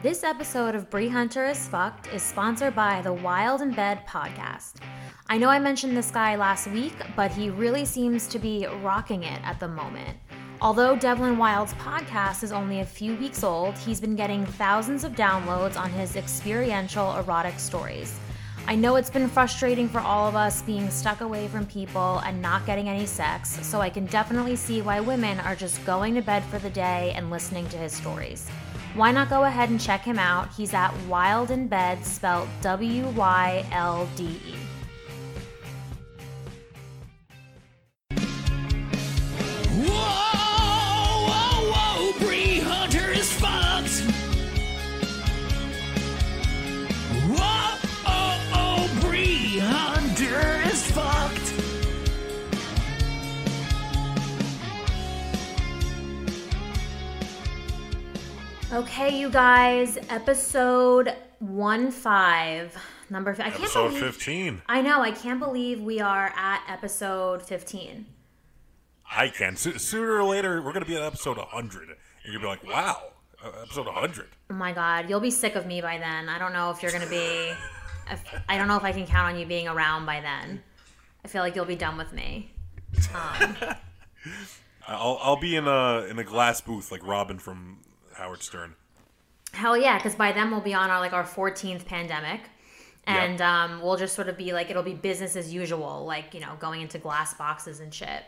This episode of Bri Hunter is Fucked is sponsored by the Wylde in Bed podcast. I know I mentioned this guy last week, but he really seems to be rocking it at the moment. Although Devlin Wylde's podcast is only a few weeks old, he's been getting thousands of downloads on his experiential erotic stories. I know it's been frustrating for all of us being stuck away from people and not getting any sex, so I can definitely see why women are just going to bed for the day and listening to his stories. Why not go ahead and check him out? He's at Wylde in Bed, spelled W Y L D E. Okay, you guys, episode one five, number. I can't Episode believe. 15. I know. I can't believe we are at episode fifteen. I can. So, sooner or later, we're going to be at episode 100. And you'll be like, wow, episode 100. Oh my god, you'll be sick of me by then. I don't know if you're gonna be. If, I don't know if I can count on you being around by then. I feel like you'll be done with me. Um, I'll, I'll be in a, in a glass booth like Robin from Howard Stern. Hell yeah, because by then we'll be on our like our 14th pandemic, and um, we'll just sort of be like it'll be business as usual, like you know going into glass boxes and shit.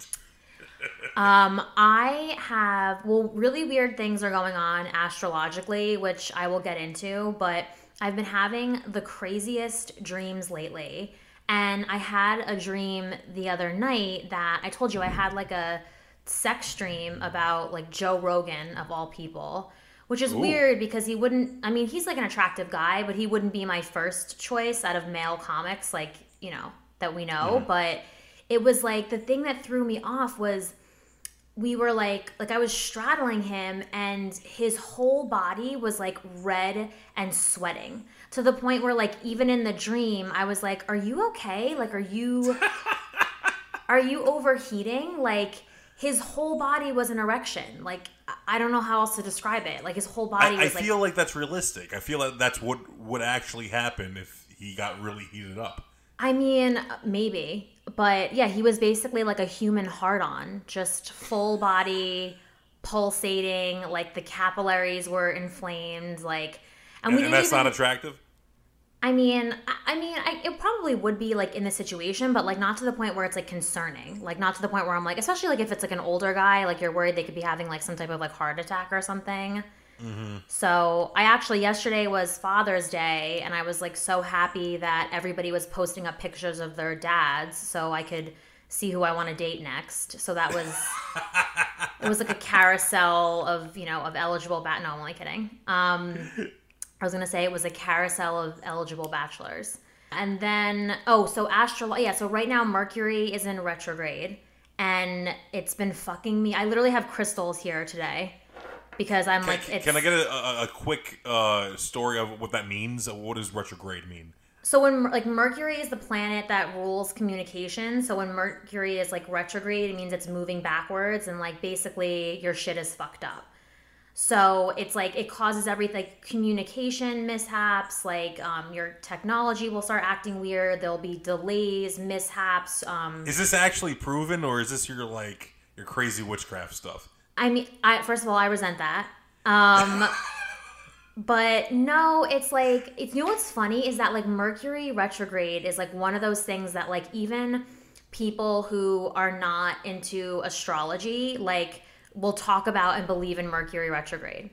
um, I have well, really weird things are going on astrologically, which I will get into, but I've been having the craziest dreams lately. And I had a dream the other night that I told you I had like a sex stream about like Joe Rogan of all people, which is weird because he wouldn't. I mean, he's like an attractive guy, but he wouldn't be my first choice out of male comics, like you know that we know. Mm-hmm. But it was like the thing that threw me off was we were like like I was straddling him and his whole body was like red and sweating to the point where like even in the dream I was like are you okay like are you are you overheating like his whole body was an erection like I- don't know how else to describe it like his whole body I, I was like feel like that's realistic. I feel like that's what would actually happen if he got really heated up. I mean, maybe. But yeah, he was basically like a human heart on, just full body pulsating, like the capillaries were inflamed, like and, And, we and that's even, not attractive? I mean, I, I mean, I, it probably would be like in the situation, but like not to the point where it's like concerning. Like not to the point where I'm like, especially like if it's like an older guy, like you're worried they could be having like some type of like heart attack or something. So I actually yesterday was Father's Day, and I was like so happy that everybody was posting up pictures of their dads, so I could see who I want to date next. So that was it was like a carousel of you know of eligible bat. No, I'm only kidding. Um, I was gonna say it was a carousel of eligible bachelors, and then oh, so astro yeah. So right now Mercury is in retrograde, and it's been fucking me. I literally have crystals here today because I'm Can, like, it's, can I get a, a, a quick uh, story of what that means? What does retrograde mean? So when like Mercury is the planet that rules communication, so when Mercury is like retrograde, it means it's moving backwards and like basically your shit is fucked up. So it's like it causes everything like communication mishaps, like um, your technology will start acting weird. There'll be delays, mishaps. Um, Is this actually proven, or is this your like your crazy witchcraft stuff? I mean, I first of all, I resent that. Um, but no, it's like it's you know what's funny is that like Mercury retrograde is like one of those things that like even people who are not into astrology like will talk about and believe in Mercury retrograde.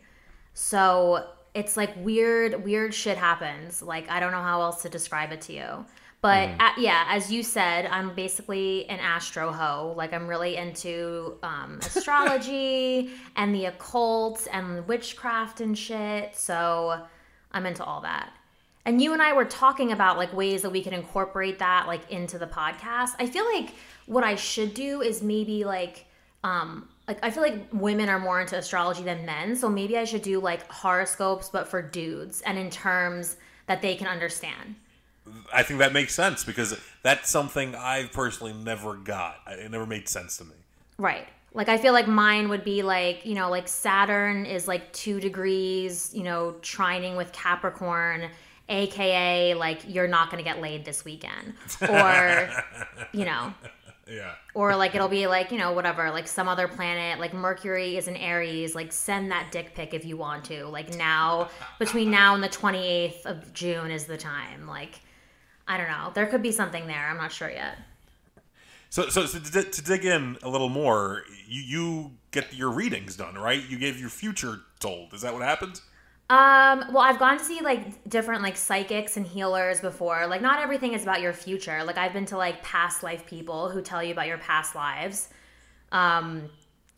So it's like weird, weird shit happens. Like I don't know how else to describe it to you. But a- yeah, as you said, I'm basically an astro hoe. Like I'm really into um, astrology and the occult and witchcraft and shit. So I'm into all that. And you and I were talking about like ways that we can incorporate that like into the podcast. I feel like what I should do is maybe like um like I feel like women are more into astrology than men, so maybe I should do like horoscopes but for dudes and in terms that they can understand. I think that makes sense because that's something I've personally never got. It never made sense to me. Right. Like I feel like mine would be like, you know, like Saturn is like 2 degrees, you know, trining with Capricorn, aka like you're not going to get laid this weekend. Or you know, Yeah. or like it'll be like, you know, whatever, like some other planet, like Mercury is in Aries, like send that dick pic if you want to. Like now between now and the 28th of June is the time. Like I don't know. There could be something there. I'm not sure yet. So, so, so to, to dig in a little more, you, you get your readings done, right? You gave your future told. Is that what happens? Um, well, I've gone to see like different like psychics and healers before. Like not everything is about your future. Like I've been to like past life people who tell you about your past lives. Um,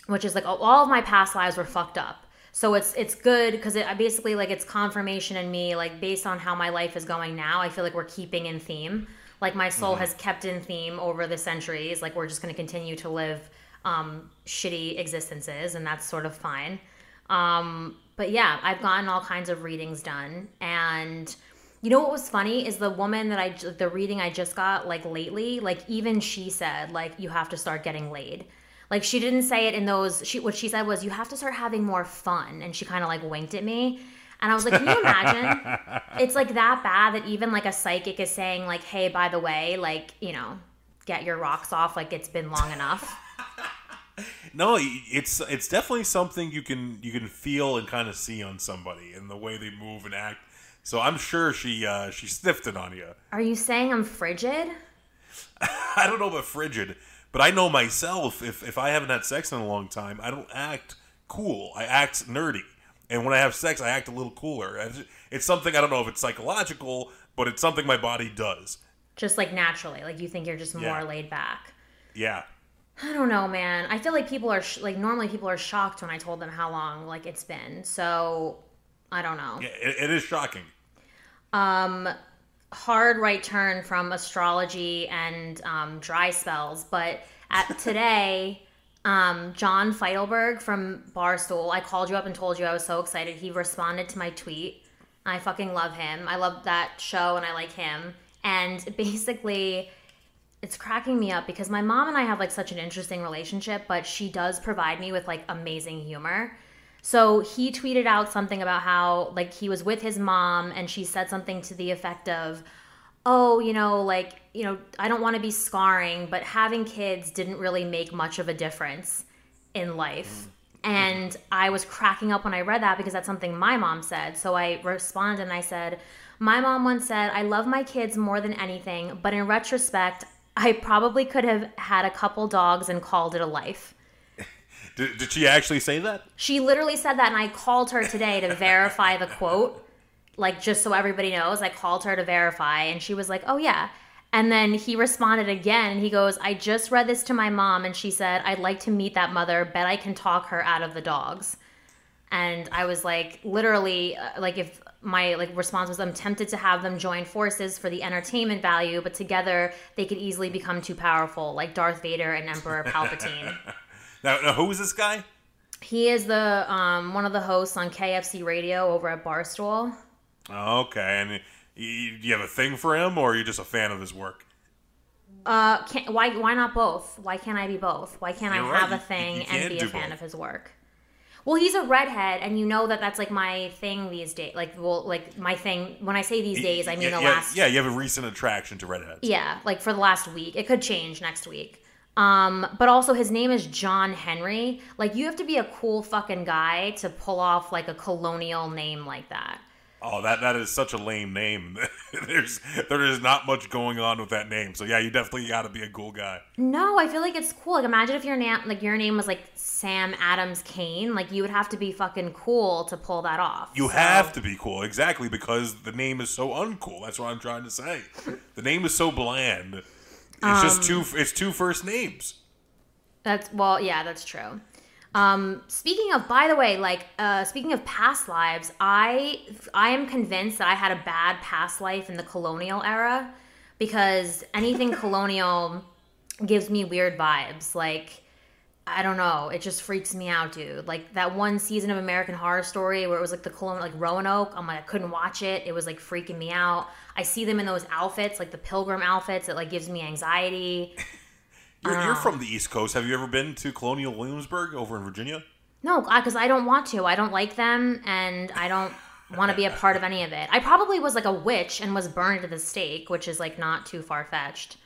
which is like all of my past lives were fucked up. So it's it's good because it basically like it's confirmation in me like based on how my life is going now. I feel like we're keeping in theme. Like my soul has kept in theme over the centuries. Like we're just going to continue to live um, shitty existences, and that's sort of fine. Um, but yeah, I've gotten all kinds of readings done, and you know what was funny is the woman that I the reading I just got like lately, like even she said like you have to start getting laid. Like she didn't say it in those. She what she said was you have to start having more fun, and she kind of like winked at me, and I was like, can you imagine? it's like that bad that even like a psychic is saying like, hey, by the way, like you know, get your rocks off. Like it's been long enough. No, it's it's definitely something you can you can feel and kind of see on somebody and the way they move and act. So I'm sure she uh, she sniffed it on you. Are you saying I'm frigid? I don't know about frigid, but I know myself. If if I haven't had sex in a long time, I don't act cool. I act nerdy, and when I have sex, I act a little cooler. It's- something I don't know if it's psychological, but it's something my body does. Just like naturally, like you think you're just more Yeah. laid back. Yeah. I don't know, man. I feel like people are sh- like normally people are shocked when I told them how long like it's been. So I don't know. Yeah, it, it is shocking. Um, hard right turn from astrology and um, dry spells, but at today, um, John Feitelberg from Barstool, I called you up and told you I was so excited. He responded to my tweet. I fucking love him. I love that show and I like him. And basically, it's cracking me up because my mom and I have like such an interesting relationship, but she does provide me with like amazing humor. So he tweeted out something about how like he was with his mom and she said something to the effect of, "Oh, you know, like, you know, I don't want to be scarring, but having kids didn't really make much of a difference in life." Mm-hmm. And I was cracking up when I read that because that's something my mom said. So I responded and I said, My mom once said, I love my kids more than anything, but in retrospect, I probably could have had a couple dogs and called it a life. Did, did she actually say that? She literally said that, and I called her today to verify the quote, like just so everybody knows. I called her to verify, and she was like, "Oh yeah." And then he responded again, and he goes, "I just read this to my mom, and she said I'd like to meet that mother. Bet I can talk her out of the dogs." And I was like, literally, uh, like if my like response was, "I'm tempted to have them join forces for the entertainment value, but together they could easily become too powerful, like Darth Vader and Emperor Palpatine." Now, now who is this guy? He is the um, one of the hosts on KFC Radio over at Barstool. Okay, and you, you have a thing for him, or you're you just a fan of his work? Uh, why why not both? Why can't I be both? Why can't You're I right, have a thing you and be a do fan both. of his work? Well, he's a redhead, and you know that that's like my thing these days. Like, well, like my thing. When I say these days, I mean yeah, the yeah, last. Yeah, you have a recent attraction to redheads. Yeah, like for the last week. It could change next week. Um, but also his name is John Henry. Like you have to be a cool fucking guy to pull off like a colonial name like that. Oh, that that is such a lame name. There's there is not much going on with that name. So yeah, you definitely got to be a cool guy. No, I feel like it's cool. Like imagine if your name like your name was like Sam Adams Kane. Like you would have to be fucking cool to pull that off. You So- have to be cool, exactly, because the name is so uncool. That's what I'm trying to say. The name is so bland. It's Um, just two. It's two first names. That's well, yeah, that's true. Um, speaking of, by the way, like uh, speaking of past lives, I I am convinced that I had a bad past life in the colonial era because anything colonial gives me weird vibes. Like I don't know, it just freaks me out, dude. Like that one season of American Horror Story where it was like the colonial, like Roanoke. I'm like I couldn't watch it. It was like freaking me out. I see them in those outfits, like the pilgrim outfits. It like gives me anxiety. You're, Uh. you're from the East Coast. Have you ever been to Colonial Williamsburg over in Virginia? No, because I don't want to. I don't like them, and I don't want to be a part of any of it. I probably was like a witch and was burned at the stake, which is like not too far fetched.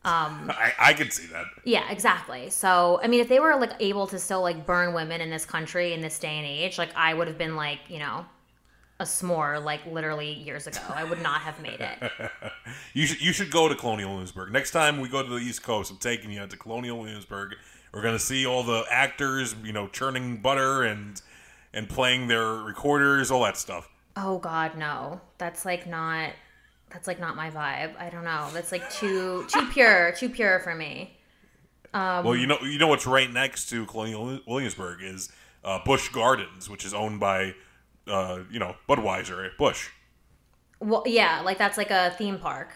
I, I could see that. Yeah, exactly. So, I mean, if they were like able to still like burn women in this country in this day and age, like I would have been like, you know, a s'more like literally years ago. I would not have made it. You should you should go to Colonial Williamsburg. Next time we go to the East Coast, I'm taking you to Colonial Williamsburg. We're gonna see all the actors, you know, churning butter and and playing their recorders, all that stuff. Oh God, no. That's like not. That's like not my vibe. I don't know. That's like too too pure, too pure for me. Um, well, you know, you know what's right next to Colonial Williamsburg is uh, Busch Gardens, which is owned by, uh, you know, Budweiser, Busch. Well, yeah, like that's like a theme park.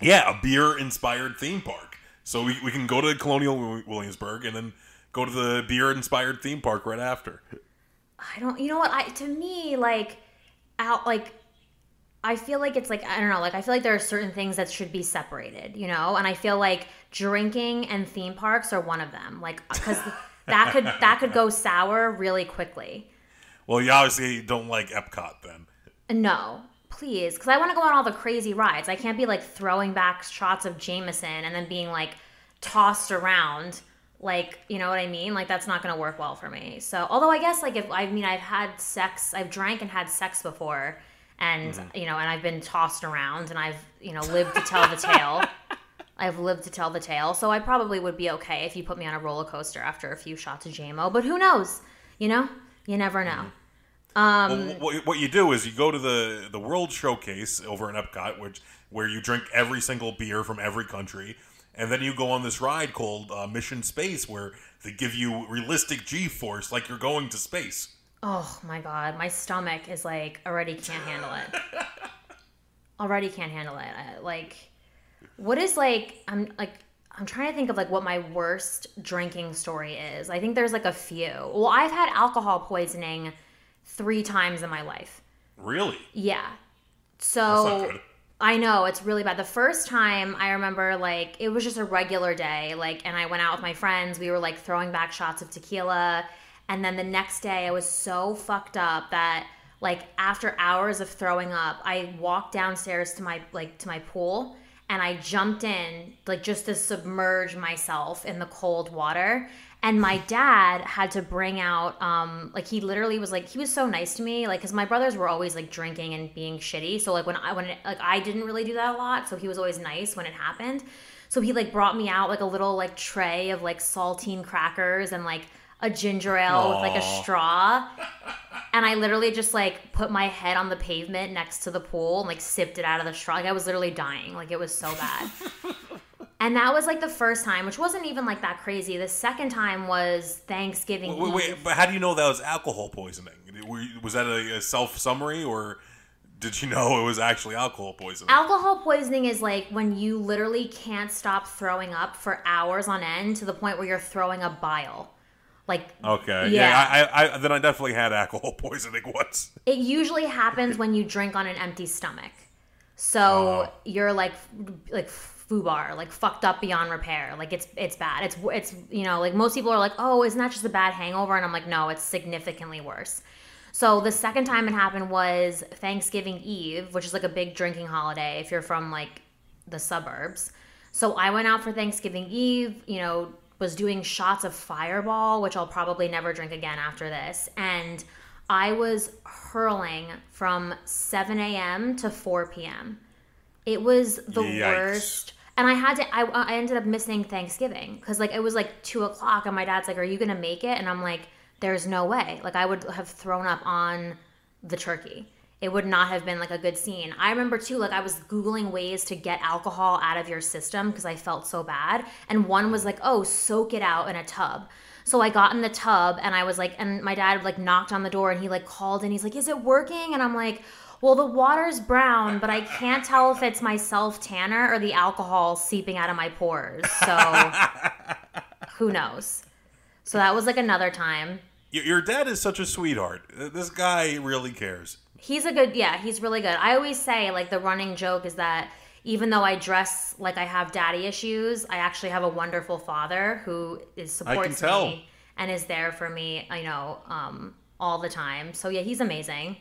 Yeah, a beer-inspired theme park. So we, we can go to Colonial Williamsburg and then go to the beer-inspired theme park right after. I don't. You know what? I to me like out like. I feel like it's like I don't know, like I feel like there are certain things that should be separated, you know, and I feel like drinking and theme parks are one of them, like because that could that could go sour really quickly. Well, you obviously don't like Epcot then. No, please, because I want to go on all the crazy rides. I can't be like throwing back shots of Jameson and then being like tossed around. Like, you know what I mean? Like, that's not going to work well for me. So, although I guess, like, if I mean, I've had sex, I've drank and had sex before, and, mm-hmm. you know, and I've been tossed around and I've, you know, lived to tell the tale. I've lived to tell the tale. So, I probably would be okay if you put me on a roller coaster after a few shots of JMO, but who knows? You know? You never know. Mm-hmm. Um, Well, what, what you do is you go to the the World Showcase over in Epcot, which where you drink every single beer from every country, and then you go on this ride called uh, Mission Space, where they give you realistic G-force, like you're going to space. Oh my god, my stomach is like already can't handle it. already can't handle it. I- Like, what is like? I'm like, I'm trying to think of like what my worst drinking story is. I think there's like a few. Well, I've had alcohol poisoning three times in my life. Really? Yeah. So. I know it's really bad. The first time I remember, like, it was just a regular day, like, and I went out with my friends. We were like throwing back shots of tequila, and then the next day I was so fucked up that, like, after hours of throwing up, I walked downstairs to my like to my pool and I jumped in, like, just to submerge myself in the cold water. And my dad had to bring out, um, like he literally was like, he was so nice to me, like, cause my brothers were always like drinking and being shitty. So like when I when it, like I didn't really do that a lot, so he was always nice when it happened. So he like brought me out like a little like tray of like saltine crackers and like a ginger ale with like a straw. And I literally just like put my head on the pavement next to the pool and like sipped it out of the straw. Like I was literally dying. Like it was so bad. and that was like the first time, which wasn't even like that crazy. The second time was Thanksgiving. Wait, Eve. wait, but how do you know that was alcohol poisoning? Was that a, a self summary, or did you know it was actually alcohol poisoning? Alcohol poisoning is like when you literally can't stop throwing up for hours on end to the point where you're throwing a bile. Like okay, Yeah. yeah, I, I, then I definitely had alcohol poisoning once. it usually happens when you drink on an empty stomach. So Oh. you're like like FUBAR, like fucked up beyond repair. Like it's it's bad. It's it's you know like most people are like, oh, isn't that just a bad hangover? And I'm like, no, it's significantly worse. So the second time it happened was Thanksgiving Eve, which is like a big drinking holiday if you're from like the suburbs. So I went out for Thanksgiving Eve, you know, was doing shots of Fireball, which I'll probably never drink again after this. And I was hurling from 7 a.m. to 4 p.m. It was the Yikes. worst. And I had to, I, uh, I ended up missing Thanksgiving because like it was like two o'clock and my dad's like, Are you to make it? And I'm like, There's no way. Like I would have thrown up on the turkey. It would not have been like a good scene. I remember too, like I was Googling ways to get alcohol out of your system because I felt so bad. And one was like, oh, soak it out in a tub. So I got in the tub and I was like, and my dad like knocked on the door and he like called and he's like, is it working? And I'm like, well, the water's brown, but I can't tell if it's my self tanner or the alcohol seeping out of my pores. So who knows? So that was like another time. Your, your dad is such a sweetheart. This guy really cares. He's a good, yeah, he's really good. I always say, like, the running joke is that even though I dress like I have daddy issues, I actually have a wonderful father who is supports me and is there for me, you know, um, all the time. So yeah, he's amazing.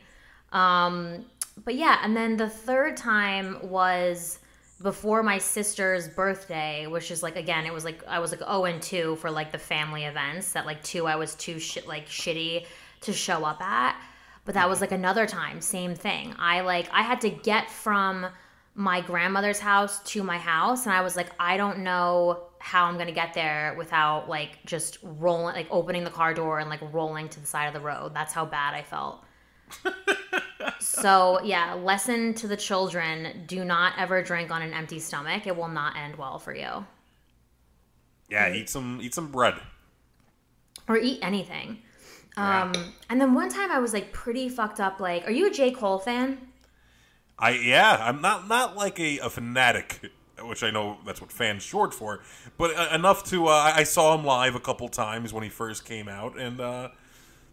Um, but yeah, and then the third time was before my sister's birthday, which is like again, it was like I was like oh and two for like the family events. That like two I was too shit like shitty to show up at. But that was like another time, same thing. I like I had to get from my grandmother's house to my house and I was like I don't know how I'm to get there without like just rolling like opening the car door and like rolling to the side of the road. That's how bad I felt. so, yeah, lesson to the children, do not ever drink on an empty stomach. It will not end well for you. Yeah, eat some eat some bread. Or eat anything. Yeah. Um and then one time I was like pretty fucked up like, are you a J Cole fan? I yeah, I'm not not like a, a fanatic, which I know that's what fans short for, but uh, enough to uh, I saw him live a couple times when he first came out, and uh,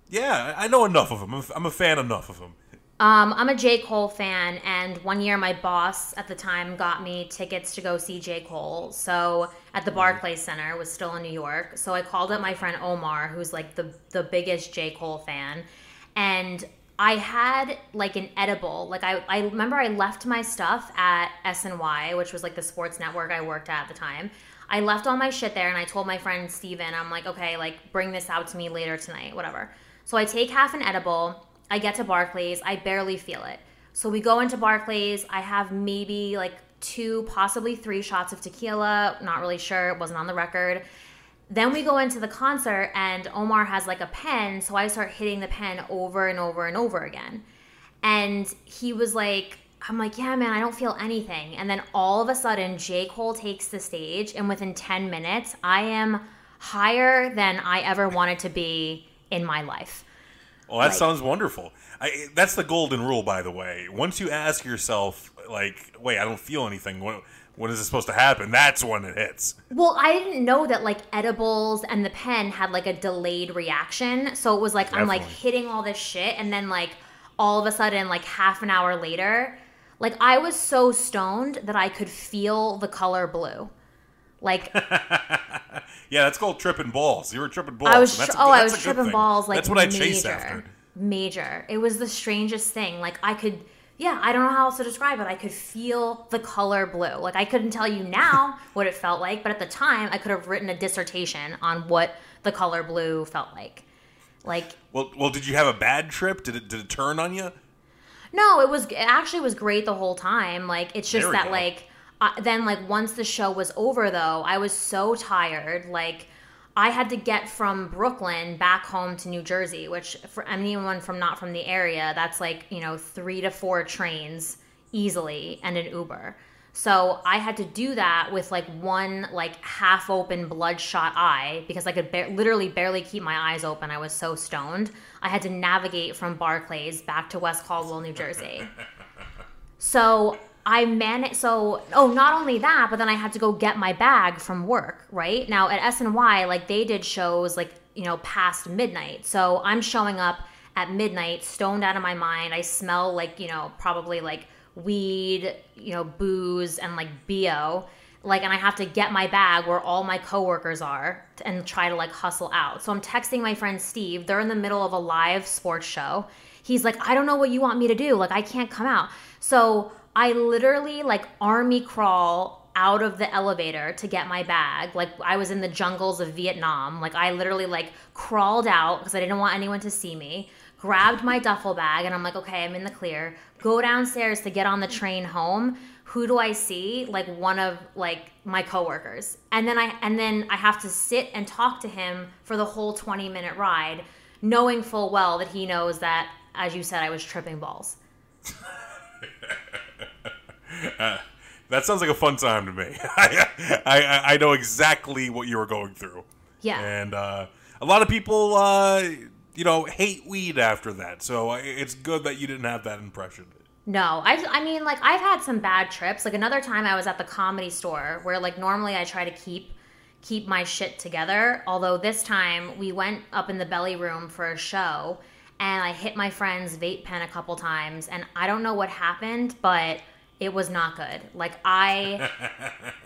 yeah, I know enough of him. I'm, I'm a fan enough of him. Um, I'm a J. Cole fan, and one year my boss at the time got me tickets to go see J. Cole. So at the Barclays Center, was still in New York. So I called up my friend Omar, who's like the the biggest J. Cole fan, and I had like an edible. Like I, I remember I left my stuff at SNY, which was like the sports network I worked at at the time. I left all my shit there, and I told my friend Steven, I'm like, okay, like bring this out to me later tonight, whatever. So I take half an edible. I get to Barclays. I barely feel it. So we go into Barclays. I have maybe like two, possibly three shots of tequila. Not really sure. It wasn't on the record. Then we go into the concert, and Omar has like a pen. So I start hitting the pen over and over and over again. And he was like, I'm like, yeah, man, I don't feel anything. And then all of a sudden, J. Cole takes the stage, and within 10 minutes, I am higher than I ever wanted to be in my life. Well, that Like- sounds wonderful. I, that's the golden rule, by the way. Once you ask yourself, like, wait, I don't feel anything. When, when is this supposed to happen? That's when it hits. Well, I didn't know that like edibles and the pen had like a delayed reaction. So it was like I'm like hitting all this shit and then like all of a sudden like half an hour later, like I was so stoned that I could feel the color blue. Like Yeah, that's called tripping balls. You were tripping balls. I was that's tri- a- oh, I was tripping balls like That's what I major, chase after. Major. It was the strangest thing. Like I could yeah, I don't know how else to describe it. I could feel the color blue. Like I couldn't tell you now what it felt like, but at the time I could have written a dissertation on what the color blue felt like. Like Well, well, did you have a bad trip? Did it did it turn on you? no, it was it actually was great the whole time. Like it's just that go. like uh, then like once the show was over though, I was so tired. Like I had to get from Brooklyn back home to New Jersey, which for anyone from not from the area, that's like you know three to four trains easily and an Uber. So I had to do that with like one like half open bloodshot eye because I could ba- literally barely keep my eyes open. I was so stoned. I had to navigate from Barclays back to West Caldwell, New Jersey. So I managed. So oh, not only that, but then I had to go get my bag from work. Right now at SNY, like they did shows like you know past midnight. So I'm showing up at midnight, stoned out of my mind. I smell like you know probably like weed, you know booze and like bo. Like, and I have to get my bag where all my coworkers are and try to like hustle out. So I'm texting my friend Steve. They're in the middle of a live sports show. He's like, I don't know what you want me to do. Like, I can't come out. So I literally like army crawl out of the elevator to get my bag. Like I was in the jungles of Vietnam. Like I literally like crawled out because I didn't want anyone to see me. Grabbed my duffel bag and I'm like, okay, I'm in the clear. Go downstairs to get on the train home. Who do I see? Like one of like my coworkers. And then I and then I have to sit and talk to him for the whole 20 minute ride, knowing full well that he knows that as you said I was tripping balls. That sounds like a fun time to me. I, I I know exactly what you were going through. Yeah. And uh, a lot of people, uh, you know, hate weed after that. So uh, it's good that you didn't have that impression. No, I I mean like I've had some bad trips. Like another time I was at the comedy store where like normally I try to keep keep my shit together. Although this time we went up in the belly room for a show and I hit my friend's vape pen a couple times and I don't know what happened, but It was not good. Like I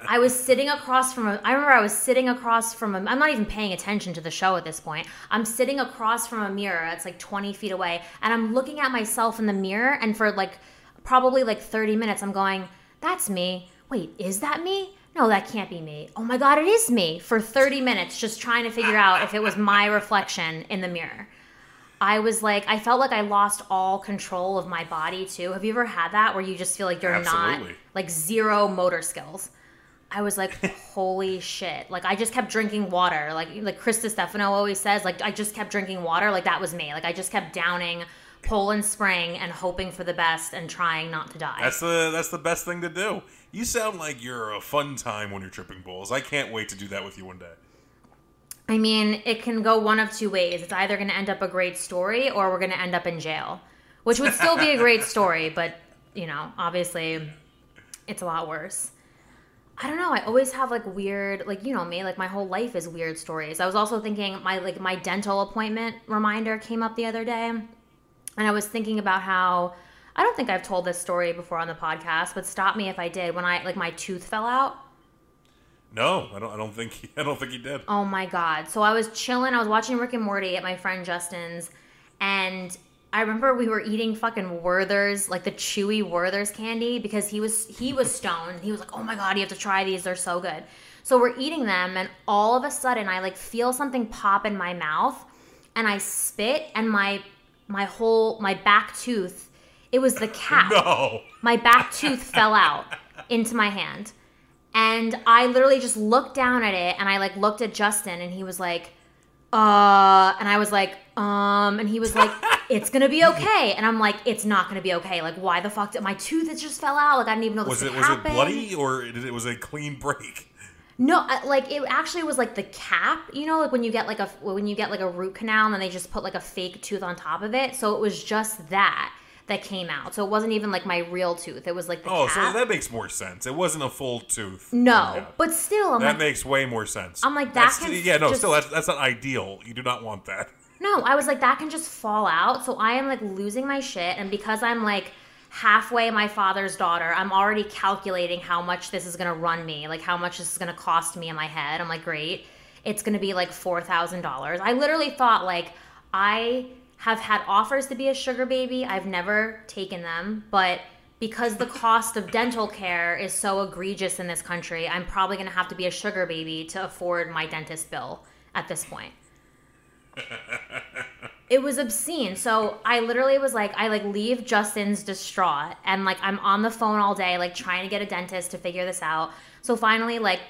I was sitting across from a I remember I was sitting across from a I'm not even paying attention to the show at this point. I'm sitting across from a mirror that's like 20 feet away and I'm looking at myself in the mirror and for like probably like 30 minutes I'm going, that's me. Wait, is that me? No, that can't be me. Oh my god, it is me. For 30 minutes just trying to figure out if it was my reflection in the mirror. I was like, I felt like I lost all control of my body too. Have you ever had that where you just feel like you're not like zero motor skills? I was like, holy shit! Like I just kept drinking water. Like like Chris Stefano always says, like I just kept drinking water. Like that was me. Like I just kept downing Poland Spring and hoping for the best and trying not to die. That's the that's the best thing to do. You sound like you're a fun time when you're tripping bulls. I can't wait to do that with you one day. I mean, it can go one of two ways. It's either going to end up a great story or we're going to end up in jail, which would still be a great story, but, you know, obviously it's a lot worse. I don't know. I always have like weird, like you know me, like my whole life is weird stories. I was also thinking my like my dental appointment reminder came up the other day, and I was thinking about how I don't think I've told this story before on the podcast, but stop me if I did. When I like my tooth fell out, No, I don't. I don't think. He, I don't think he did. Oh my god. So I was chilling, I was watching Rick and Morty at my friend Justin's and I remember we were eating fucking Werther's, like the chewy Werther's candy because he was he was stoned. He was like, "Oh my god, you have to try these. They're so good." So we're eating them and all of a sudden I like feel something pop in my mouth and I spit and my my whole my back tooth, it was the cap No. my back tooth fell out into my hand and i literally just looked down at it and i like looked at justin and he was like uh and i was like um and he was like it's gonna be okay. And i'm like it's not gonna be okay. Like why the fuck did my tooth it just fell out. Like i didn't even know this Was it was it bloody or did it was a clean break? No, uh, like it actually was like the cap, you know, like when you get like a when you get like a root canal and then they just put like a fake tooth on top of it. So it was just that that came out. So it wasn't even like my real tooth. It was like the Oh, cap. so that makes more sense. It wasn't a full tooth. no, but still, I'm that like, makes way more sense. I'm like, that That's- can yeah, no, just- still that's that's not ideal. You do not want that. no, I was like, that can just fall out. So I am like losing my shit, and because I'm like halfway my father's daughter, I'm already calculating how much this is gonna run me, like how much this is gonna cost me in my head. I'm like, great, it's gonna be like four thousand dollars. I literally thought like I have had offers to be a sugar baby. I've never taken them, but because the cost of dental care is so egregious in this country, I'm probably going to have to be a sugar baby to afford my dentist bill at this point. it was obscene. So I literally was like, I like leave Justin's distraught and like I'm on the phone all day, like trying to get a dentist to figure this out. So finally, like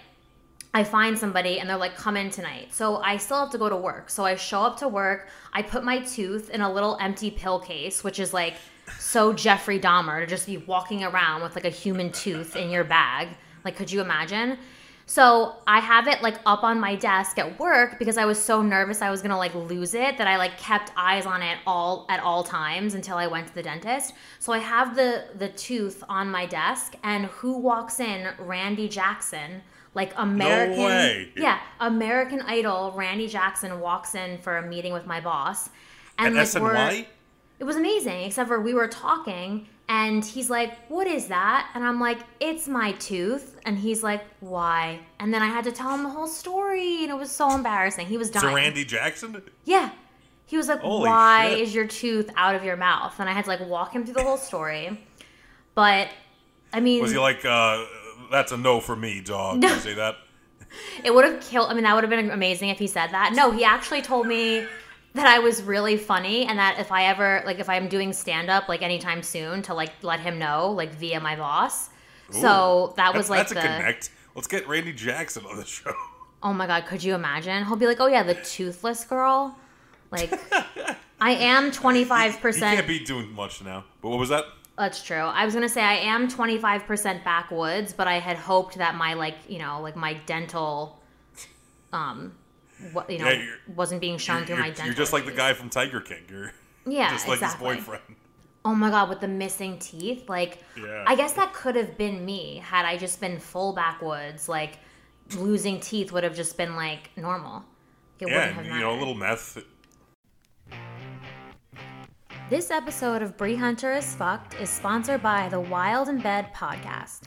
I find somebody and they're like, come in tonight. So I still have to go to work. So I show up to work. I put my tooth in a little empty pill case, which is like so Jeffrey Dahmer to just be walking around with like a human tooth in your bag. Like, could you imagine? So I have it like up on my desk at work because I was so nervous I was gonna like lose it that I like kept eyes on it all at all times until I went to the dentist. So I have the the tooth on my desk, and who walks in? Randy Jackson, like American. way. Yeah, American Idol. Randy Jackson walks in for a meeting with my boss, At and like SNY? we're it was amazing except for we were talking and he's like what is that and i'm like it's my tooth and he's like why and then i had to tell him the whole story and it was so embarrassing he was dying To Randy Jackson? yeah he was like Holy why shit. is your tooth out of your mouth and i had to like walk him through the whole story but i mean Was he like, uh, that's a no for me, dog? No. You say that? It would have killed. I mean, that would have been amazing if he said that. No, he actually told me that I was really funny, and that if I ever like if I'm doing stand up like anytime soon, to like let him know like via my boss. So that was like that's the. a connect. Let's get Randy Jackson on the show. Oh my god, could you imagine? He'll be like, "Oh yeah, the toothless girl." Like, I am 25%. He can't be doing much now. But what was that? That's true. I was gonna say I am twenty five percent backwoods, but I had hoped that my like you know like my dental, um, what you know Yeah, wasn't being shown through my dental. you're just like the guy from Tiger King. You're Yeah, just like exactly. his boyfriend. Oh my god, with the missing teeth, like Yeah. I guess that could have been me had I just been full backwoods. Like losing teeth would have just been like normal. It Yeah, wouldn't have you know, a little meth. This episode of Bri Hunter is Fucked is sponsored by the Wylde in Bed podcast.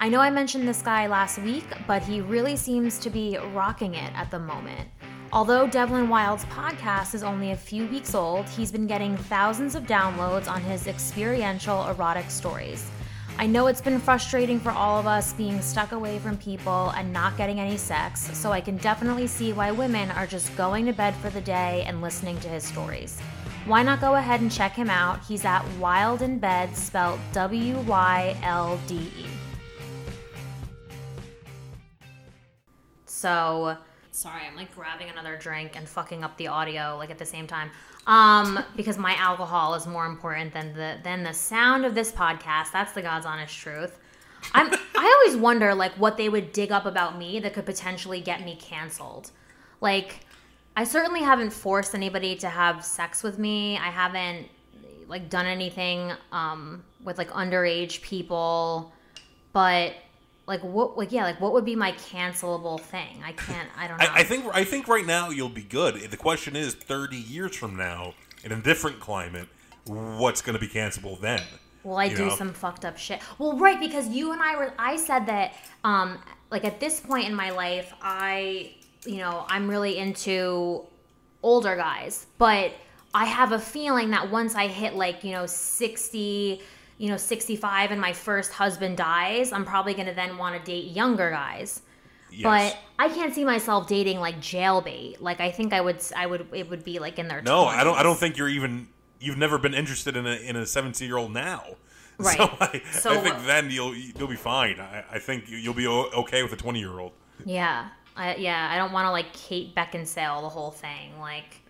I know I mentioned this guy last week, but he really seems to be rocking it at the moment. Although Devlin Wylde's podcast is only a few weeks old, he's been getting thousands of downloads on his experiential erotic stories. I know it's been frustrating for all of us being stuck away from people and not getting any sex, so I can definitely see why women are just going to bed for the day and listening to his stories. Why not go ahead and check him out? He's at Wylde in Bed, spelled W Y L D E. So, sorry, I'm like grabbing another drink and fucking up the audio like at the same time. Um, because my alcohol is more important than the than the sound of this podcast. That's the God's honest truth. I'm I always wonder like what they would dig up about me that could potentially get me canceled. Like I certainly haven't forced anybody to have sex with me. I haven't like done anything um with like underage people, but like what like yeah like what would be my cancelable thing i can't i don't know I, I think I think right now you'll be good. The question is, thirty years from now, in a different climate, what's going to be cancelable then? Will I you do know? some fucked up shit? Well, right, because you and I were. I said that, um, like at this point in my life, I, you know, I'm really into older guys, but I have a feeling that once I hit like you know sixty, you know sixty five, and my first husband dies, I'm probably gonna then want to date younger guys. Yes. But I can't see myself dating like jailbait. Like I think I would, I would, it would be like in their no, I don't. I don't think you're even. You've never been interested in a in a seventeen year old now. Right. So, I, So, I think then you'll you'll be fine. I, I think you- you'll be okay with a twenty year old. Yeah, I, yeah. I don't want to like Kate Beckinsale the whole thing, like.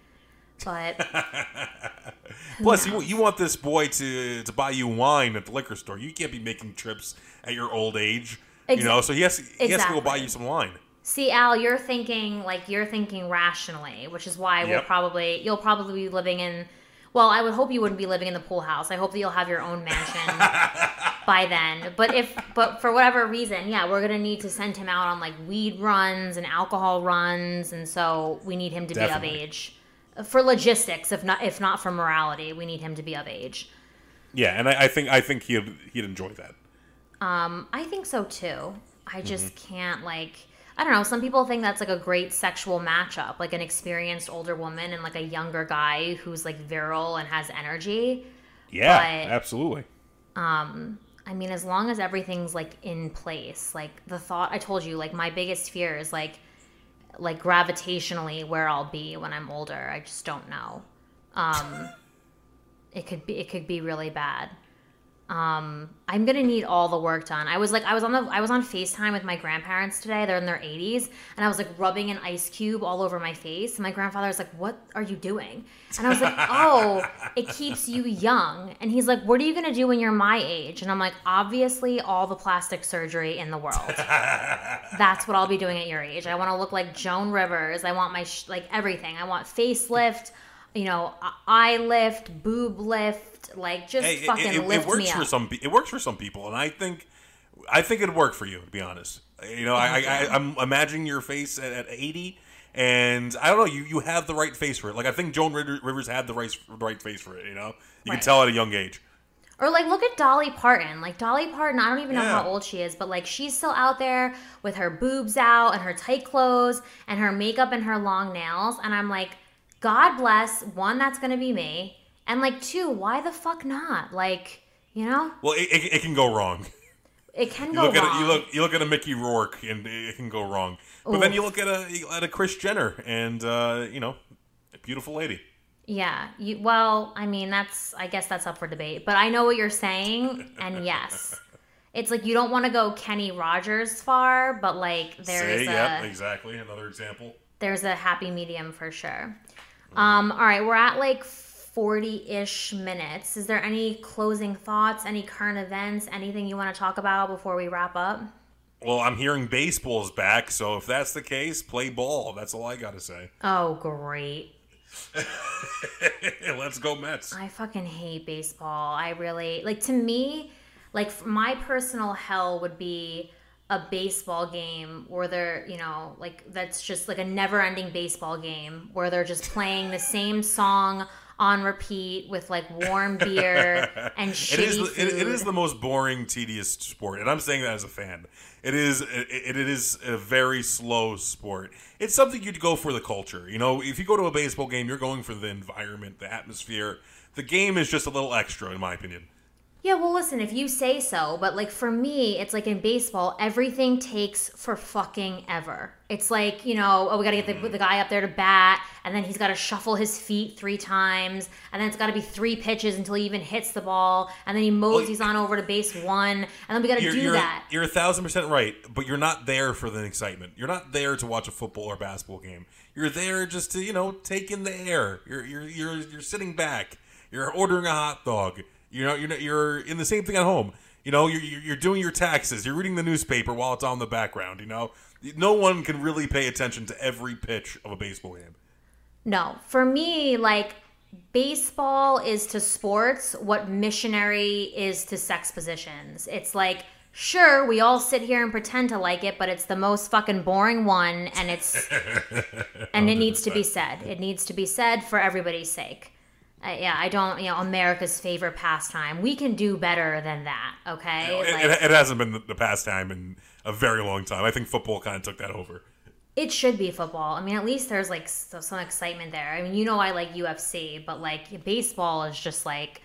But Plus, you you want this boy to to buy you wine at the liquor store. You can't be making trips at your old age. You know, so he has he has to go buy you some wine. see, Al, you're thinking like you're thinking rationally, which is why we'll probably you'll probably be living in. Well, I would hope you wouldn't be living in the pool house. I hope that you'll have your own mansion by then. But if but for whatever reason, yeah, we're gonna need to send him out on like weed runs and alcohol runs, and so we need him to be of age for logistics. If not, if not for morality, we need him to be of age. Yeah, and I, I think I think he'd he'd enjoy that. Um, I think so too. I Mm-hmm. just can't like I don't know, some people think that's like a great sexual matchup, like an experienced older woman and like a younger guy who's like virile and has energy. Yeah, But- absolutely. I mean, as long as everything's like in place, like the thought I told you, like my biggest fear is like like gravitationally where I'll be when I'm older. I just don't know. Um it could be it could be really bad. Um I'm to need all the work done. I was like I was on the I was on FaceTime with my grandparents today. They're in their 80s and I was like rubbing an ice cube all over my face. And my grandfather was like, "What are you doing?" And I was like, "Oh, it keeps you young." And he's like, "What are you to do when you're my age?" And I'm like, "Obviously all the plastic surgery in the world." That's what I'll be doing at your age. I want to look like Joan Rivers. I want my sh- like everything. I want facelift, you know, eye lift, boob lift, like just Hey, it, fucking it, it lift works me for up. some. It works for some people, and I think I think it'd work for you. To be honest, you know, I, I, I I'm imagining your face at, at 80. And I don't know, you, you have the right face for it. Like I think Joan Rivers had the right right face for it. You know, you Right. can tell at a young age. Or like look at Dolly Parton. Like Dolly Parton, I don't even know Yeah. how old she is, but like she's still out there with her boobs out and her tight clothes and her makeup and her long nails. And I'm like, God bless. One, that's gonna be me. And like two, why the fuck not? Like, you know? Well, it, it, it can go wrong. It can You go look wrong. at a, you look you look at a Mickey Rourke, and it can go wrong. But then you look at a at a Kris Jenner, and uh, you know, a beautiful lady. Yeah. You well, I mean, that's I guess that's up for debate. But I know what you're saying, and yes. It's like you don't want to go Kenny Rogers far, but like there's Say, a yep, exactly. Another example. there's a happy medium for sure. Um, all right, we're at like 40-ish minutes. Is there any closing thoughts, any current events, anything you want to talk about before we wrap up? Well, I'm hearing baseball's back, so if that's the case, play ball. That's all I got to say. Oh, great. Let's go Mets. I fucking hate baseball. I really like to me, like my personal hell would be a baseball game where they're, you know, like that's just like a never-ending baseball game where they're just playing the same song on repeat with like warm beer and shitty It is, the, food. it, it is the most boring, tedious sport, and I'm saying that as a fan. It is it, it is a very slow sport. It's something you'd go for the culture. You know, if you go to a baseball game, you're going for the environment, the atmosphere. The game is just a little extra, in my opinion. Yeah, well, listen, if you say so, but like for me, it's like in baseball, everything takes for fucking ever. It's like, you know, oh, we got to get the, mm-hmm. the guy up there to bat, and then he's got to shuffle his feet three times, and then it's got to be three pitches until he even hits the ball, and then he moseys on over to base one, and then we got to do you're, that. you're a thousand percent right, but you're not there for the excitement. You're not there to watch a football or basketball game. You're there just to, you know, take in the air. You're you're you're, you're sitting back. You're ordering a hot dog. You know, you're you're in the same thing at home. You know, you're you're you're doing your taxes. You're reading the newspaper while it's on the background. You know, no one can really pay attention to every pitch of a baseball game. No, for me, like baseball is to sports what missionary is to sex positions. It's like, sure, we all sit here and pretend to like it, but it's the most fucking boring one, and it's and it needs to be said. It needs to be said for everybody's sake. Uh, yeah, I don't, you know, America's favorite pastime. We can do better than that, okay? It, Like- it, it hasn't been the, pastime in a very long time. I think football kind of took that over. It should be football. I mean, at least there's like some excitement there. I mean, you know, I like UFC, but like baseball is just like.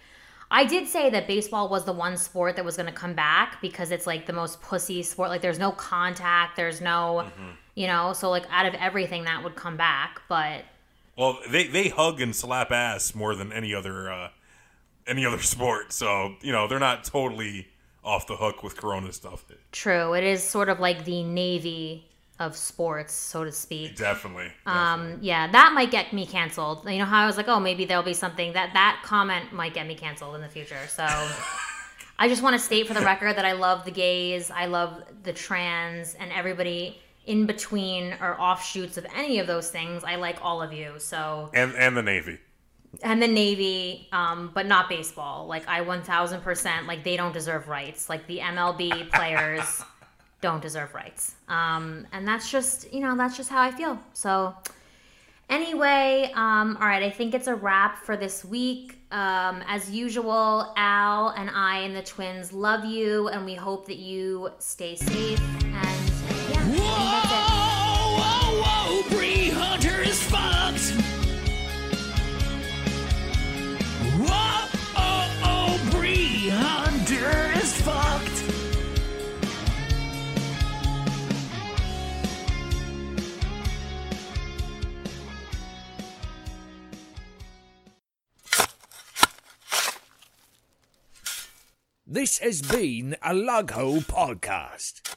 I did say that baseball was the one sport that was going to come back because it's like the most pussy sport. Like, there's no contact, there's no, you know, so like out of everything that would come back. But Well, they they hug and slap ass more than any other uh, any other sport. So you know they're not totally off the hook with Corona stuff. true, it is sort of like the navy of sports, so to speak. Definitely. Um, yeah, that might get me canceled. You know how I was like, oh, maybe there'll be something that that comment might get me canceled in the future. So I just want to state for the record that I love the gays, I love the trans, and everybody in between or offshoots of any of those things. I like all of you. So and and the Navy. and the Navy, um, but not baseball. Like I one thousand percent like they don't deserve rights. Like the MLB players don't deserve rights. Um, and that's just you know that's just how I feel. So anyway, um, all right, I think it's a wrap for this week. Um, as usual, Al and I and the twins love you, and we hope that you stay safe. Bri Hunter is fucked. Oh, oh, Bri Hunter is fucked. This has been a Lughole podcast.